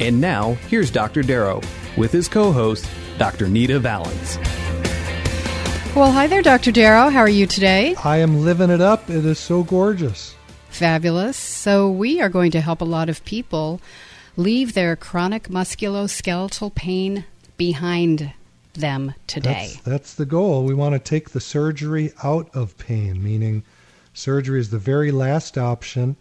And now, here's Dr. Darrow with his co host, Dr. Nita Valens. Well, hi there, Dr. Darrow. How are you today? I am living it up. It is so gorgeous. Fabulous. So, we are going to help a lot of people leave their chronic musculoskeletal pain behind them today. That's, that's the goal. We want to take the surgery out of pain, meaning surgery is the very last option.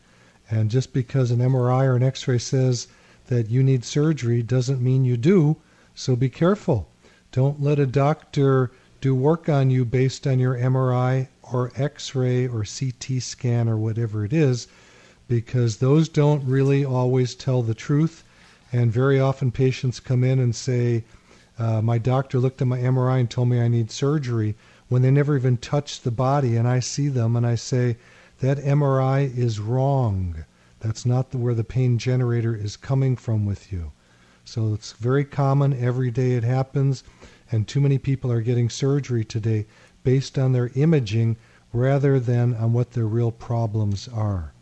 And just because an MRI or an x ray says that you need surgery doesn't mean you do, so be careful. Don't let a doctor do work on you based on your MRI or x ray or CT scan or whatever it is, because those don't really always tell the truth. And very often patients come in and say, uh, My doctor looked at my MRI and told me I need surgery when they never even touched the body. And I see them and I say, That MRI is wrong. That's not where the pain generator is coming from with you. So it's very common. Every day it happens. And too many people are getting surgery today based on their imaging rather than on what their real problems are.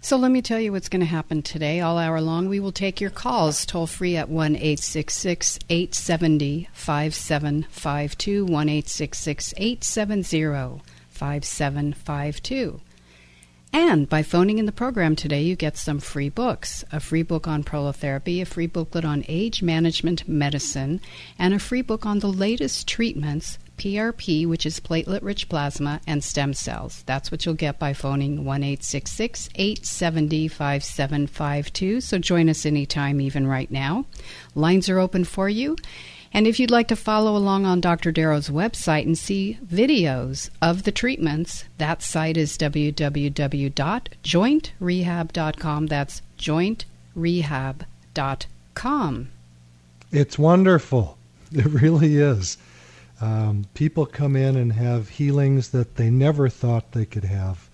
So let me tell you what's going to happen today. All hour long, we will take your calls toll free at 1 870 5752. 1 870 5752. And by phoning in the program today, you get some free books a free book on prolotherapy, a free booklet on age management medicine, and a free book on the latest treatments PRP, which is platelet rich plasma, and stem cells. That's what you'll get by phoning 1 870 5752. So join us anytime, even right now. Lines are open for you. And if you'd like to follow along on Dr. Darrow's website and see videos of the treatments, that site is www.jointrehab.com. That's jointrehab.com. It's wonderful. It really is. Um, people come in and have healings that they never thought they could have.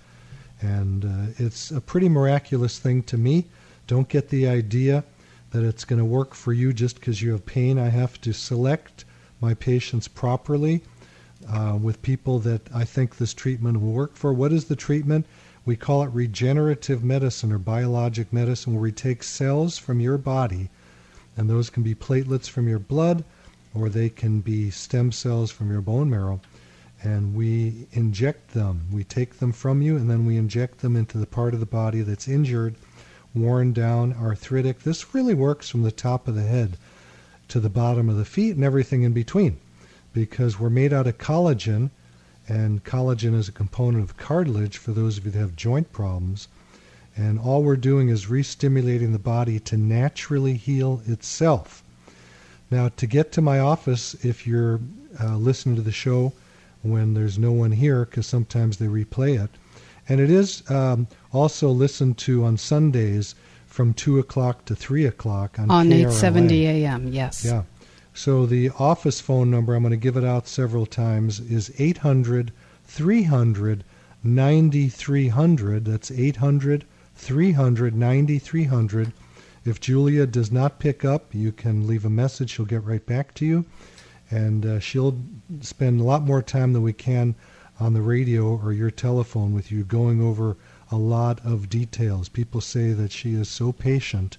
And uh, it's a pretty miraculous thing to me. Don't get the idea that it's going to work for you just because you have pain. I have to select my patients properly uh, with people that I think this treatment will work for. What is the treatment? We call it regenerative medicine or biologic medicine, where we take cells from your body, and those can be platelets from your blood or they can be stem cells from your bone marrow, and we inject them. We take them from you, and then we inject them into the part of the body that's injured worn down, arthritic. This really works from the top of the head to the bottom of the feet and everything in between because we're made out of collagen, and collagen is a component of cartilage for those of you that have joint problems. And all we're doing is re-stimulating the body to naturally heal itself. Now, to get to my office, if you're uh, listening to the show when there's no one here, because sometimes they replay it, and it is um, also listened to on Sundays from 2 o'clock to 3 o'clock on, on 870 a.m., yes. Yeah. So the office phone number, I'm going to give it out several times, is 800 300 9300. That's 800 300 9300. If Julia does not pick up, you can leave a message. She'll get right back to you. And uh, she'll spend a lot more time than we can on the radio or your telephone with you going over a lot of details. People say that she is so patient,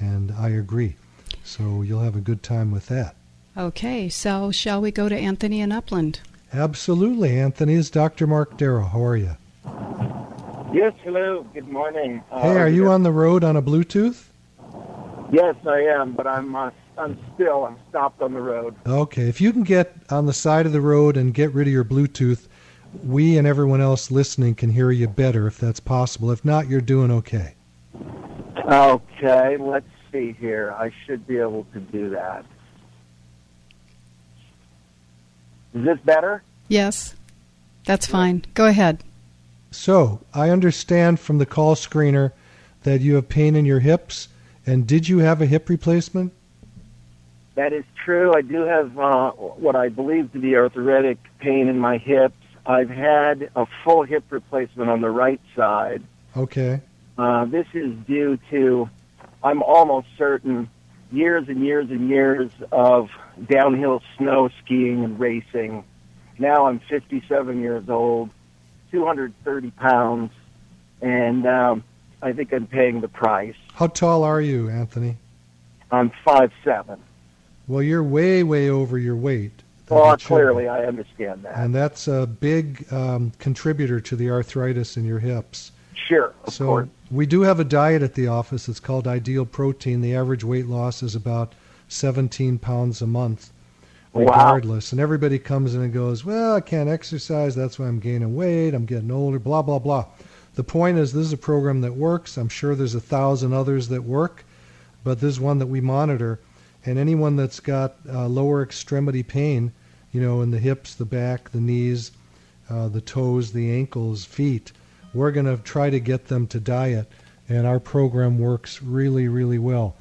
and I agree. So you'll have a good time with that. Okay, so shall we go to Anthony in Upland? Absolutely. Anthony is Dr. Mark Darrow. How are you? Yes, hello. Good morning. Uh, Hey, are you on the road on a Bluetooth? Yes, I am, but I'm uh, I'm still I'm stopped on the road. Okay, if you can get on the side of the road and get rid of your Bluetooth, we and everyone else listening can hear you better if that's possible. If not, you're doing okay. Okay, let's see here. I should be able to do that. Is this better? Yes, that's fine. Go ahead. So, I understand from the call screener that you have pain in your hips, and did you have a hip replacement? That is true. I do have uh, what I believe to be arthritic pain in my hips. I've had a full hip replacement on the right side. Okay. Uh, this is due to, I'm almost certain, years and years and years of downhill snow skiing and racing. Now I'm 57 years old, 230 pounds, and um, I think I'm paying the price. How tall are you, Anthony? I'm five seven. Well, you're way, way over your weight. It clearly I understand that. And that's a big um, contributor to the arthritis in your hips. Sure, of so course. we do have a diet at the office. It's called Ideal Protein. The average weight loss is about 17 pounds a month, Wow. regardless. And everybody comes in and goes, "Well, I can't exercise. That's why I'm gaining weight. I'm getting older." Blah blah blah. The point is, this is a program that works. I'm sure there's a thousand others that work, but this is one that we monitor. And anyone that's got uh, lower extremity pain, you know, in the hips, the back, the knees, uh, the toes, the ankles, feet, we're going to try to get them to diet. And our program works really, really well.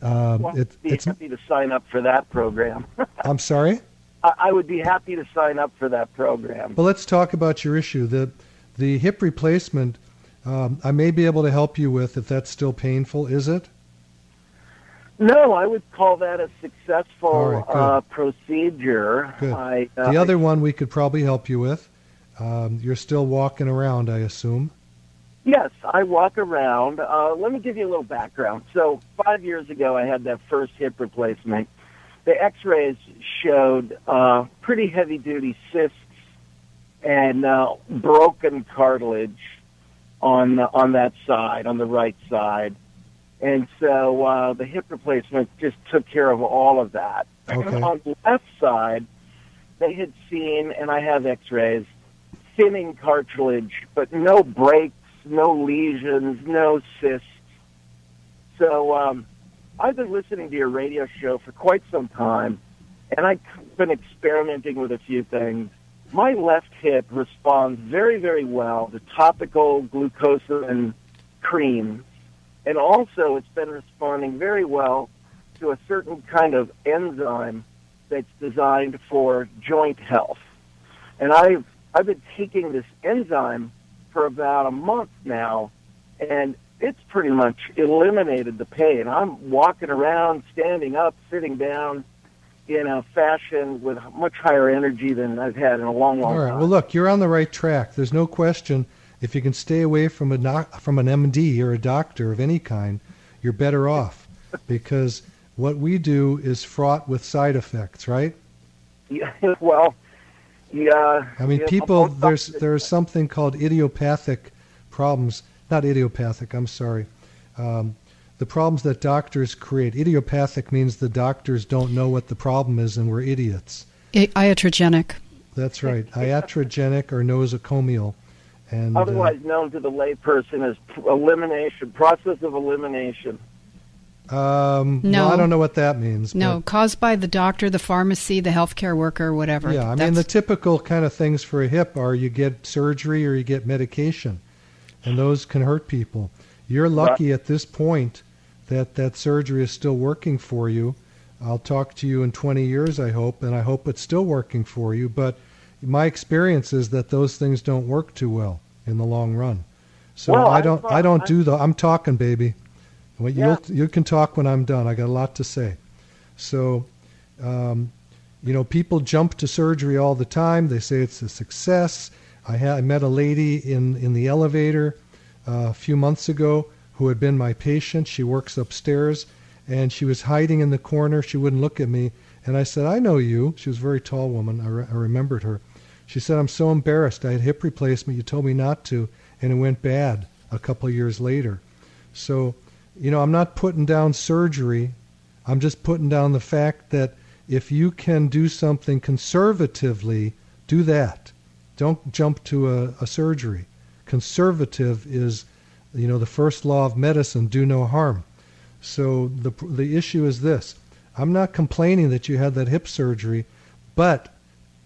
Um, Well, it, I'd be it's, happy to sign up for that program. I'm sorry? I, I would be happy to sign up for that program. Well, let's talk about your issue. The, the hip replacement, um, I may be able to help you with if that's still painful. Is it? No, I would call that a successful right, uh, procedure. I, uh, the other one we could probably help you with. Um, you're still walking around, I assume. Yes, I walk around. Uh, let me give you a little background. So, five years ago, I had that first hip replacement. The X-rays showed uh, pretty heavy-duty cysts and uh, broken cartilage on the, on that side, on the right side, and so uh, the hip replacement just took care of all of that. Okay. on the left side, they had seen, and I have X-rays, thinning cartilage, but no breaks, no lesions, no cysts. So um, I've been listening to your radio show for quite some time, and I've been experimenting with a few things. My left hip responds very, very well to topical glucosamine creams, and also it's been responding very well to a certain kind of enzyme that's designed for joint health. And I've I've been taking this enzyme for about a month now, and it's pretty much eliminated the pain. I'm walking around, standing up, sitting down in a fashion with much higher energy than I've had in a long, long All right. time. Well, look, you're on the right track. There's no question. If you can stay away from a doc- from an MD or a doctor of any kind, you're better off because what we do is fraught with side effects, right? Yeah, well, yeah. I mean, yeah, people. There's there's something called idiopathic problems. Not idiopathic. I'm sorry. Um, the problems that doctors create. Idiopathic means the doctors don't know what the problem is, and we're idiots. I- iatrogenic. That's right. Iatrogenic or nosocomial. And uh, otherwise known to the layperson as elimination, process of elimination. um, No. well, I don't know what that means. No, but- caused by the doctor, the pharmacy, the healthcare worker, whatever. Yeah, I mean the typical kind of things for a hip are you get surgery or you get medication, and those can hurt people. You're lucky at this point that that surgery is still working for you. I'll talk to you in 20 years, I hope, and I hope it's still working for you. But my experience is that those things don't work too well in the long run. So Well, I I don't, thought- I don't I- do the. I'm talking, baby. Well, Yeah. you'll, you can talk when I'm done. I got a lot to say. So, um, you know, people jump to surgery all the time. They say it's a success. I, had, I met a lady in, in the elevator uh, a few months ago who had been my patient. She works upstairs, and she was hiding in the corner. She wouldn't look at me. And I said, I know you. She was a very tall woman. I, re- I remembered her. She said, I'm so embarrassed. I had hip replacement. You told me not to. and it went bad a couple years later. So, you know, I'm not putting down surgery. I'm just putting down the fact that if you can do something conservatively, do that. Don't jump to a, a surgery. Conservative is, you know, the first law of medicine: do no harm. So the the issue is this: I'm not complaining that you had that hip surgery, but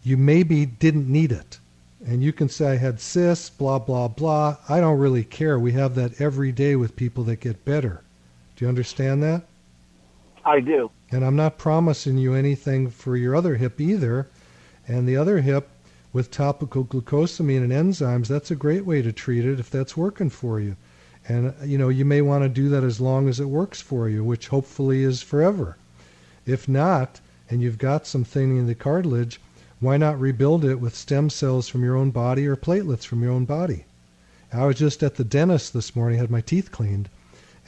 you maybe didn't need it. And you can say I had cysts, blah blah blah. I don't really care. We have that every day with people that get better. Do you understand that? I do. And I'm not promising you anything for your other hip either. And the other hip with topical glucosamine and enzymes, that's a great way to treat it if that's working for you. And you know, you may want to do that as long as it works for you, which hopefully is forever. If not, and you've got some thinning in the cartilage, why not rebuild it with stem cells from your own body or platelets from your own body? I was just at the dentist this morning, had my teeth cleaned,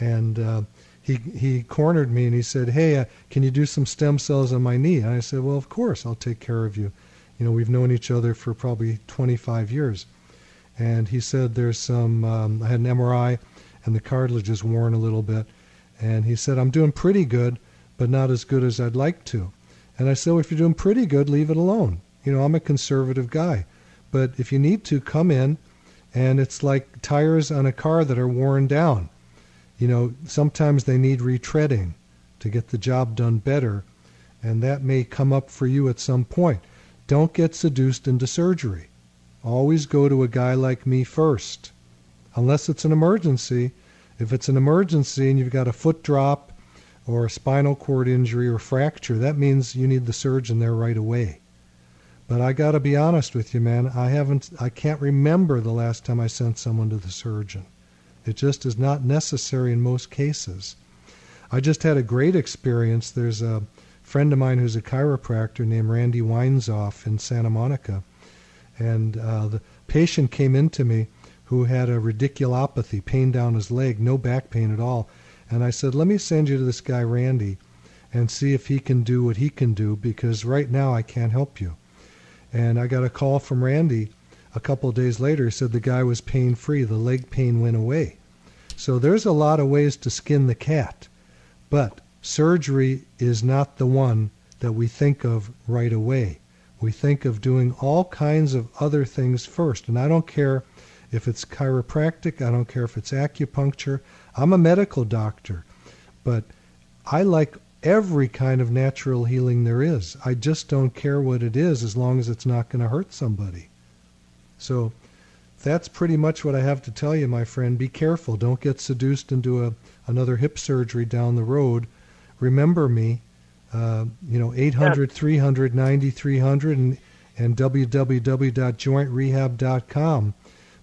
and uh, he he cornered me and he said, "Hey, uh, can you do some stem cells on my knee?" And I said, "Well, of course, I'll take care of you." You know, we've known each other for probably 25 years, and he said, "There's some." Um, I had an MRI, and the cartilage is worn a little bit, and he said, "I'm doing pretty good, but not as good as I'd like to." And I said, well, if you're doing pretty good, leave it alone. You know, I'm a conservative guy. But if you need to, come in, and it's like tires on a car that are worn down. You know, sometimes they need retreading to get the job done better, and that may come up for you at some point. Don't get seduced into surgery. Always go to a guy like me first, unless it's an emergency. If it's an emergency and you've got a foot drop or a spinal cord injury or fracture, that means you need the surgeon there right away. But I got to be honest with you, man. I haven't, I can't remember the last time I sent someone to the surgeon. It just is not necessary in most cases. I just had a great experience. There's a friend of mine who's a chiropractor named Randy Weinzoff in Santa Monica, and uh, the patient came in to me who had a radiculopathy, pain down his leg, no back pain at all and I said, let me send you to this guy, Randy, and see if he can do what he can do because right now I can't help you. And I got a call from Randy a couple days later. He said the guy was pain free, the leg pain went away. So there's a lot of ways to skin the cat, but surgery is not the one that we think of right away. We think of doing all kinds of other things first. And I don't care if it's chiropractic, I don't care if it's acupuncture, I'm a medical doctor, but I like every kind of natural healing there is. I just don't care what it is as long as it's not going to hurt somebody. So that's pretty much what I have to tell you, my friend. Be careful. Don't get seduced into a, another hip surgery down the road. Remember me, uh, you know, 800 300 9300 and, and www.jointrehab.com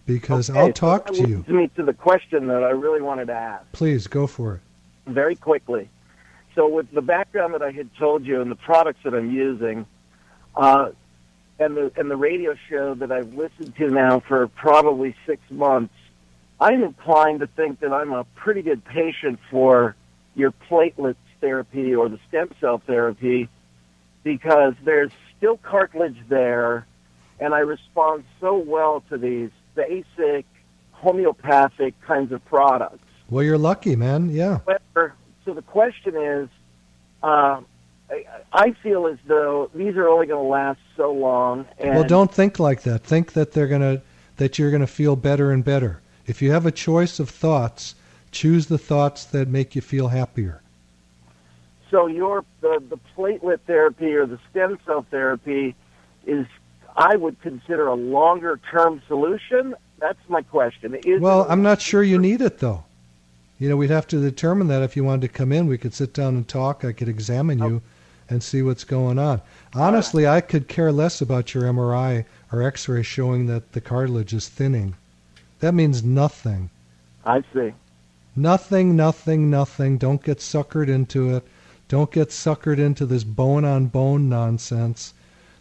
because okay, I'll talk so to you. me to the question that I really wanted to ask. Please go for it. Very quickly. So, with the background that I had told you and the products that I'm using, uh, and the and the radio show that I've listened to now for probably six months, I'm inclined to think that I'm a pretty good patient for your platelet therapy or the stem cell therapy because there's still cartilage there, and I respond so well to these basic homeopathic kinds of products. Well, you're lucky, man. Yeah. So the question is, uh, I feel as though these are only going to last so long. well, don't think like that. Think that they're going to that you're going to feel better and better. If you have a choice of thoughts, choose the thoughts that make you feel happier. So your the, the platelet therapy or the stem cell therapy is I would consider a longer term solution. That's my question. Is well, I'm not sure you need it though. You know, we'd have to determine that if you wanted to come in, we could sit down and talk. I could examine you and see what's going on. Honestly, I could care less about your MRI or X-ray showing that the cartilage is thinning. That means nothing. I see. Nothing, nothing, nothing. Don't get suckered into it. Don't get suckered into this bone on bone nonsense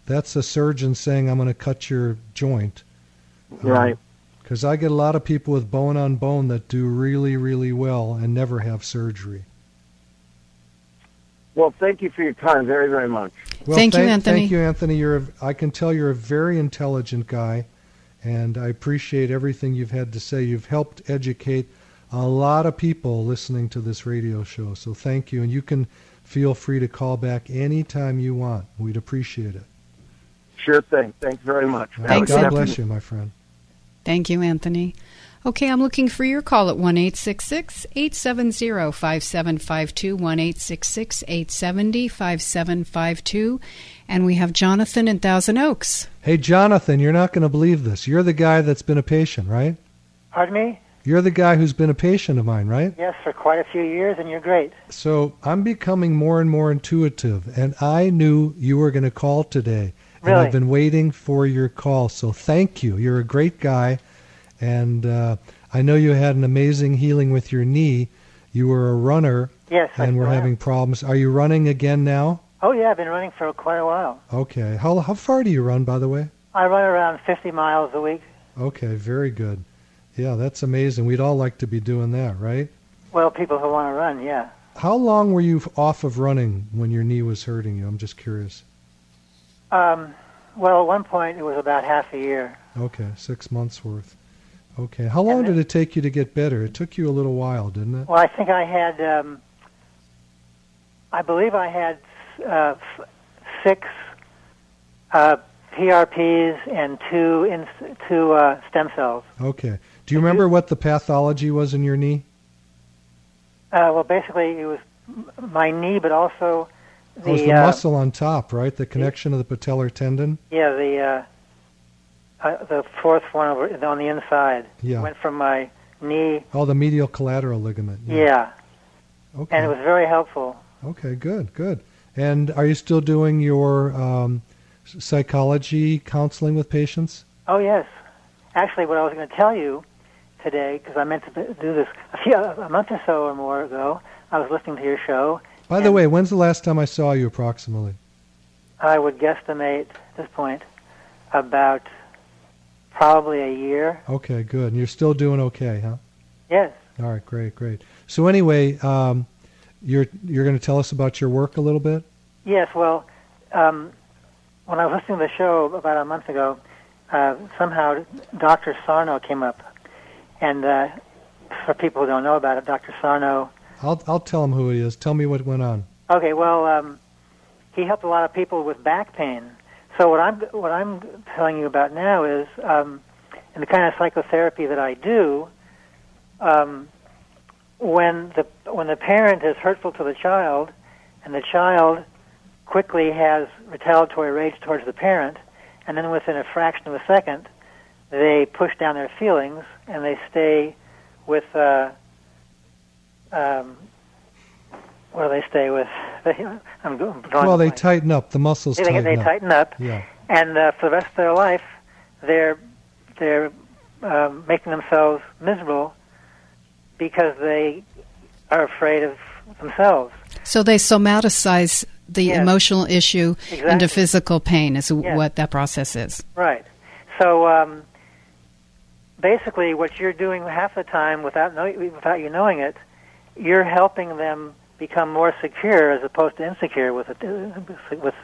that's a surgeon saying I'm going to cut your joint. Right. Because um, I get a lot of people with bone on bone that do really, really well and never have surgery. Well, thank you for your time very, very much. Well, thank, thank you, Anthony. Thank you, Anthony. You're a, I can tell you're a very intelligent guy, and I appreciate everything you've had to say. You've helped educate a lot of people listening to this radio show. So thank you, and you can feel free to call back anytime you want. We'd appreciate it. Sure thing. Thanks very much. Thanks, God Anthony. bless you, my friend. Thank you, Anthony. Okay, I'm looking for your call at 1 870 5752, 1 870 5752. And we have Jonathan in Thousand Oaks. Hey, Jonathan, you're not going to believe this. You're the guy that's been a patient, right? Pardon me? You're the guy who's been a patient of mine, right? Yes, for quite a few years, and you're great. So I'm becoming more and more intuitive, and I knew you were going to call today. And I've been waiting for your call, so thank you. You're a great guy, and uh, I know you had an amazing healing with your knee. You were a runner, Yes, I and we're having problems. Are you running again now? Oh yeah, I've been running for quite a while. Okay. How how far do you run, by the way? I run around 50 miles a week. Okay, very good. Yeah, that's amazing. We'd all like to be doing that, right? Well, people who want to run, yeah. How long were you off of running when your knee was hurting you? I'm just curious. Um, well, at one point it was about half a year. Okay, six months worth. Okay. How long And did it take you to get better? It took you a little while, didn't it? Well, I think I had, um, I believe I had uh, f- six uh, PRPs and two in, two uh, stem cells. Okay. Do you remember what the pathology was in your knee? Uh, well, basically it was my knee, but also the, it was the uh, muscle on top, right? The connection of the patellar tendon. Yeah, the uh, uh, the fourth one over on the inside Yeah. went from my knee. Oh, the medial collateral ligament. Yeah, Okay. and it was very helpful. Okay, good, good. And are you still doing your um, psychology counseling with patients? Oh yes, actually, what I was going to tell you today, because I meant to do this a, few, a month or so or more ago. I was listening to your show. By the way, when's the last time I saw you approximately? I would guesstimate at this point about probably a year. Okay, good. And you're still doing okay, huh? Yes. All right, great, great. So anyway, um, you're you're going to tell us about your work a little bit. Yes, well, um, when I was listening to the show about a month ago, uh, somehow Dr. Sarno came up. And uh, for people who don't know about it, Dr. Sarno, I'll I'll tell him who he is. Tell me what went on. okay, well, um, he helped a lot of people with back pain. So what I'm what I'm telling you about now is um, in the kind of psychotherapy that I do, um, when the when the parent is hurtful to the child, and the child quickly has retaliatory rage towards the parent, and then within a fraction of a second, they push down their feelings and they stay with. Uh, um, what do they stay with? They, I'm, go- Well, they blank. tighten up. The muscles they, tighten they up. tighten up, Yeah. and uh, for the rest of their life, they're they're um, making themselves miserable because they are afraid of themselves. So they somaticize the Yes. emotional issue Exactly. into physical pain, is Yes. what that process is. Right. So um, basically, what you're doing half the time without know, without you knowing it, you're helping them become more secure as opposed to insecure. With it, with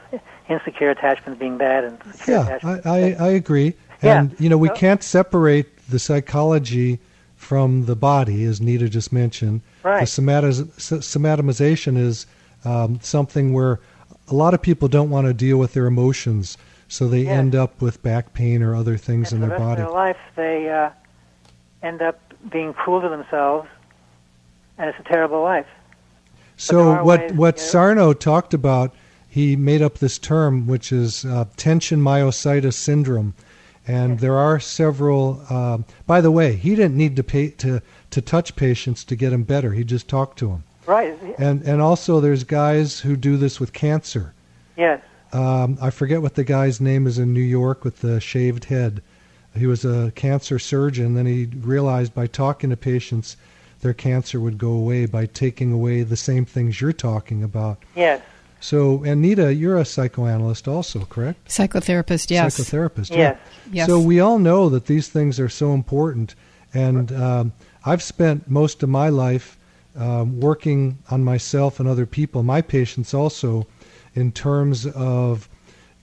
insecure attachments being bad and secure Yeah. I, I, I agree. Yeah. And, you know, we So- can't separate the psychology from the body, as Nita just mentioned. Right. The somatiz- somatomization is um, something where a lot of people don't want to deal with their emotions, so they Yeah. end up with back pain or other things and in their the rest body. of their life, they uh, end up being cruel to themselves, and it's a terrible life. So what ways what Sarno talked about, he made up this term, which is uh, tension myositis syndrome, and there are several. Um, by the way, he didn't need to pay to to touch patients to get them better. He just talked to them. Right. And and also there's guys who do this with cancer. Yes. Um, I forget what the guy's name is in New York with the shaved head. He was a cancer surgeon. Then he realized by talking to patients, their cancer would go away by taking away the same things you're talking about. Yes. So, Anita, you're a psychoanalyst also, correct? Psychotherapist, yes. Psychotherapist. Yes. Yeah. Yes. So we all know that these things are so important, and um, I've spent most of my life um, working on myself and other people, my patients also, in terms of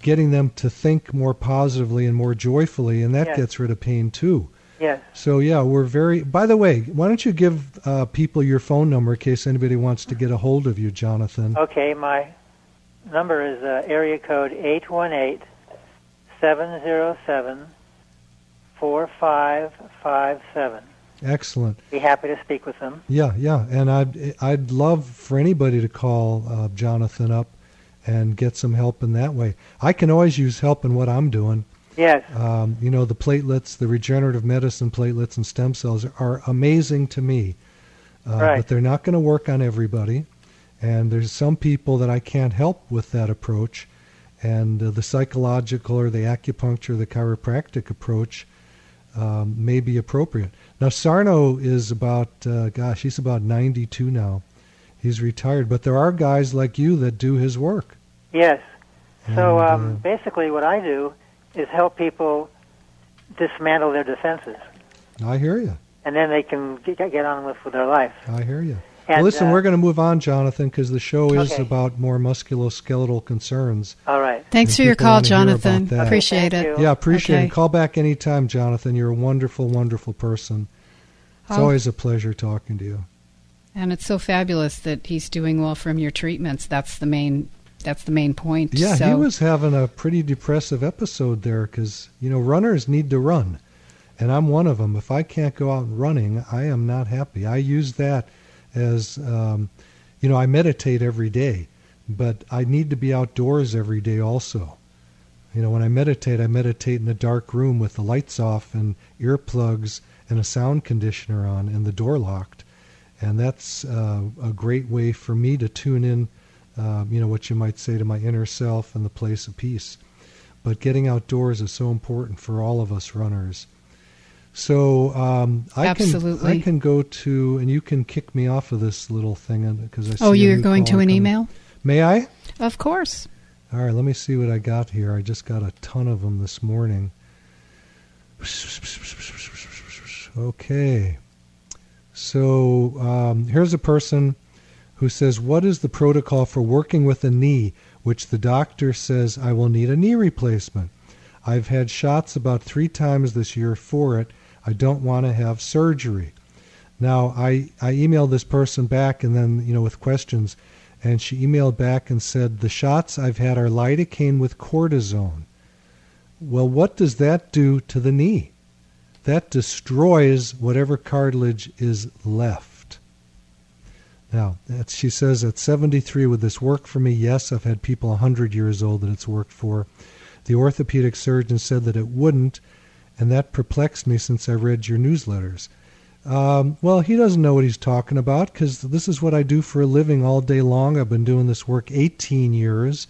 getting them to think more positively and more joyfully, and that Yes. gets rid of pain too. Yes. So yeah, we're very. By the way, why don't you give uh, people your phone number in case anybody wants to get a hold of you, Jonathan? Okay, my number is uh, area code eight one eight seven zero seven four five five seven. Excellent. Be happy to speak with them. Yeah, yeah, and I'd I'd love for anybody to call uh, Jonathan up and get some help in that way. I can always use help in what I'm doing. Yes. Um, you know, the platelets, the regenerative medicine platelets and stem cells are amazing to me, uh, Right. but they're not going to work on everybody. And there's some people that I can't help with that approach, and uh, the psychological or the acupuncture, the chiropractic approach um, may be appropriate. Now, Sarno is about, uh, gosh, he's about 92 now. He's retired, but there are guys like you that do his work. Yes. So And, um, basically, what I do is help people dismantle their defenses, I hear you. and then they can get, get on with, with their life. I hear you. And, well, listen, uh, we're going to move on, Jonathan, because the show is Okay. about more musculoskeletal concerns. All right. Thanks And for your call, wanna hear about Jonathan. Appreciate Thank it. you. Yeah, appreciate Okay. it. Call back anytime, Jonathan. You're a wonderful, wonderful person. It's Oh. always a pleasure talking to you. And it's so fabulous that he's doing well from your treatments. That's the main. That's the main point. Yeah, so, he was having a pretty depressive episode there because, you know, runners need to run. And I'm one of them. If I can't go out running, I am not happy. I use that as, um, you know, I meditate every day, but I need to be outdoors every day also. You know, when I meditate, I meditate in a dark room with the lights off and earplugs and a sound conditioner on and the door locked. And that's uh, a great way for me to tune in, uh, you know, what you might say to my inner self and the place of peace. But getting outdoors is so important for all of us runners. So um, I can I can go to and you can kick me off of this little thing because I see Oh, you're going to an coming. email? May I? Of course. All right, let me see what I got here. I just got a ton of them this morning. Okay. So um, here's a person who says, What is the protocol for working with a knee, which the doctor says I will need a knee replacement? I've had shots about three times this year for it. I don't want to have surgery. Now, I, I emailed this person back and then, you know, with questions, and she emailed back and said, The shots I've had are lidocaine with cortisone. Well, what does that do to the knee? That destroys whatever cartilage is left. Now, she says at 73, would this work for me? Yes, I've had people 100 years old that it's worked for. The orthopedic surgeon said that it wouldn't, and that perplexed me since I read your newsletters. Um, well, he doesn't know what he's talking about because this is what I do for a living all day long. I've been doing this work 18 years,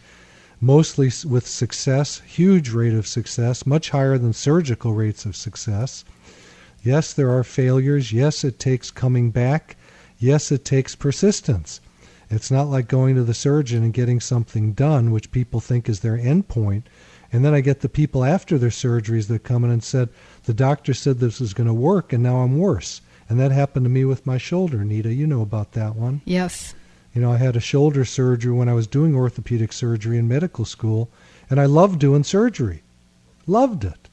mostly with success, huge rate of success, much higher than surgical rates of success. Yes, there are failures. Yes, it takes coming back. Yes, it takes persistence. It's not like going to the surgeon and getting something done, which people think is their end point. And then I get the people after their surgeries that come in and said, the doctor said this was going to work, and now I'm worse. And that happened to me with my shoulder, Nita. You know about that one. Yes. You know, I had a shoulder surgery when I was doing orthopedic surgery in medical school, and I loved doing surgery. Loved it.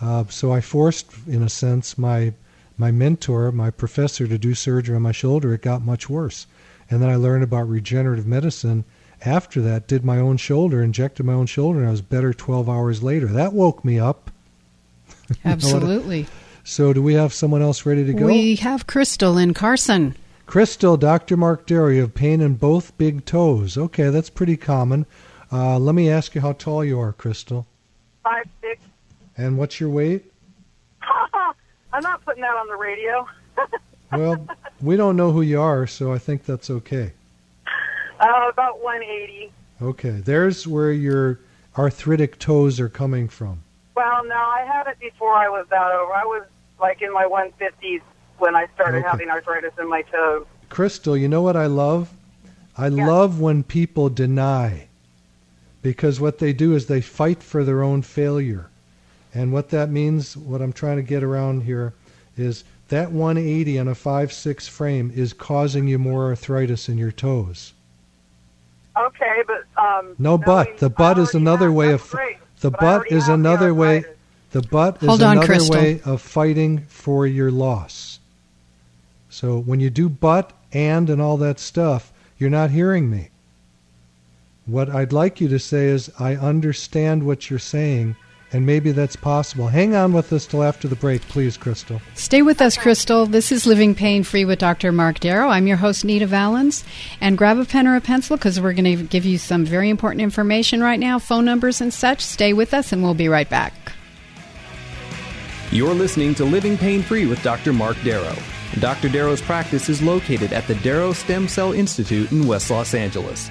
Uh, so I forced, in a sense, my my mentor, my professor, to do surgery on my shoulder. It got much worse, and then I learned about regenerative medicine. After that, did my own shoulder, injected my own shoulder, and I was better 12 hours later. That woke me up. Absolutely. So, do we have someone else ready to go? We have Crystal in Carson. Crystal, Dr. Mark Darrow, of pain in both big toes. Okay, that's pretty common. Uh, let me ask you how tall you are, Crystal, Five six. and what's your weight? I'm not putting that on the radio. Well, we don't know who you are, so I think that's okay. Uh, about 180. Okay, there's where your arthritic toes are coming from. Well, no, I had it before I was that over. I was like in my 150s when I started Okay. having arthritis in my toes. Crystal, you know what I love? I love when people deny. Because what they do is they fight for their own failure. And what that means, what I'm trying to get around here, is that 180 on a 5-6 frame is causing you more arthritis in your toes. Okay, but um, No but. The butt is another way of great, the but I but already is another way the but is Hold another Crystal. way of fighting for your loss. So when you do butt and and all that stuff, you're not hearing me. What I'd like you to say is I understand what you're saying and maybe that's possible. Hang on with us till after the break, please, Crystal. Stay with us, Crystal. This is Living Pain Free with Dr. Mark Darrow. I'm your host, Nita Valens. And grab a pen or a pencil because we're going to give you some very important information right now, phone numbers and such. Stay with us, and we'll be right back. You're listening to Living Pain Free with Dr. Mark Darrow. Dr. Darrow's practice is located at the Darrow Stem Cell Institute in West Los Angeles.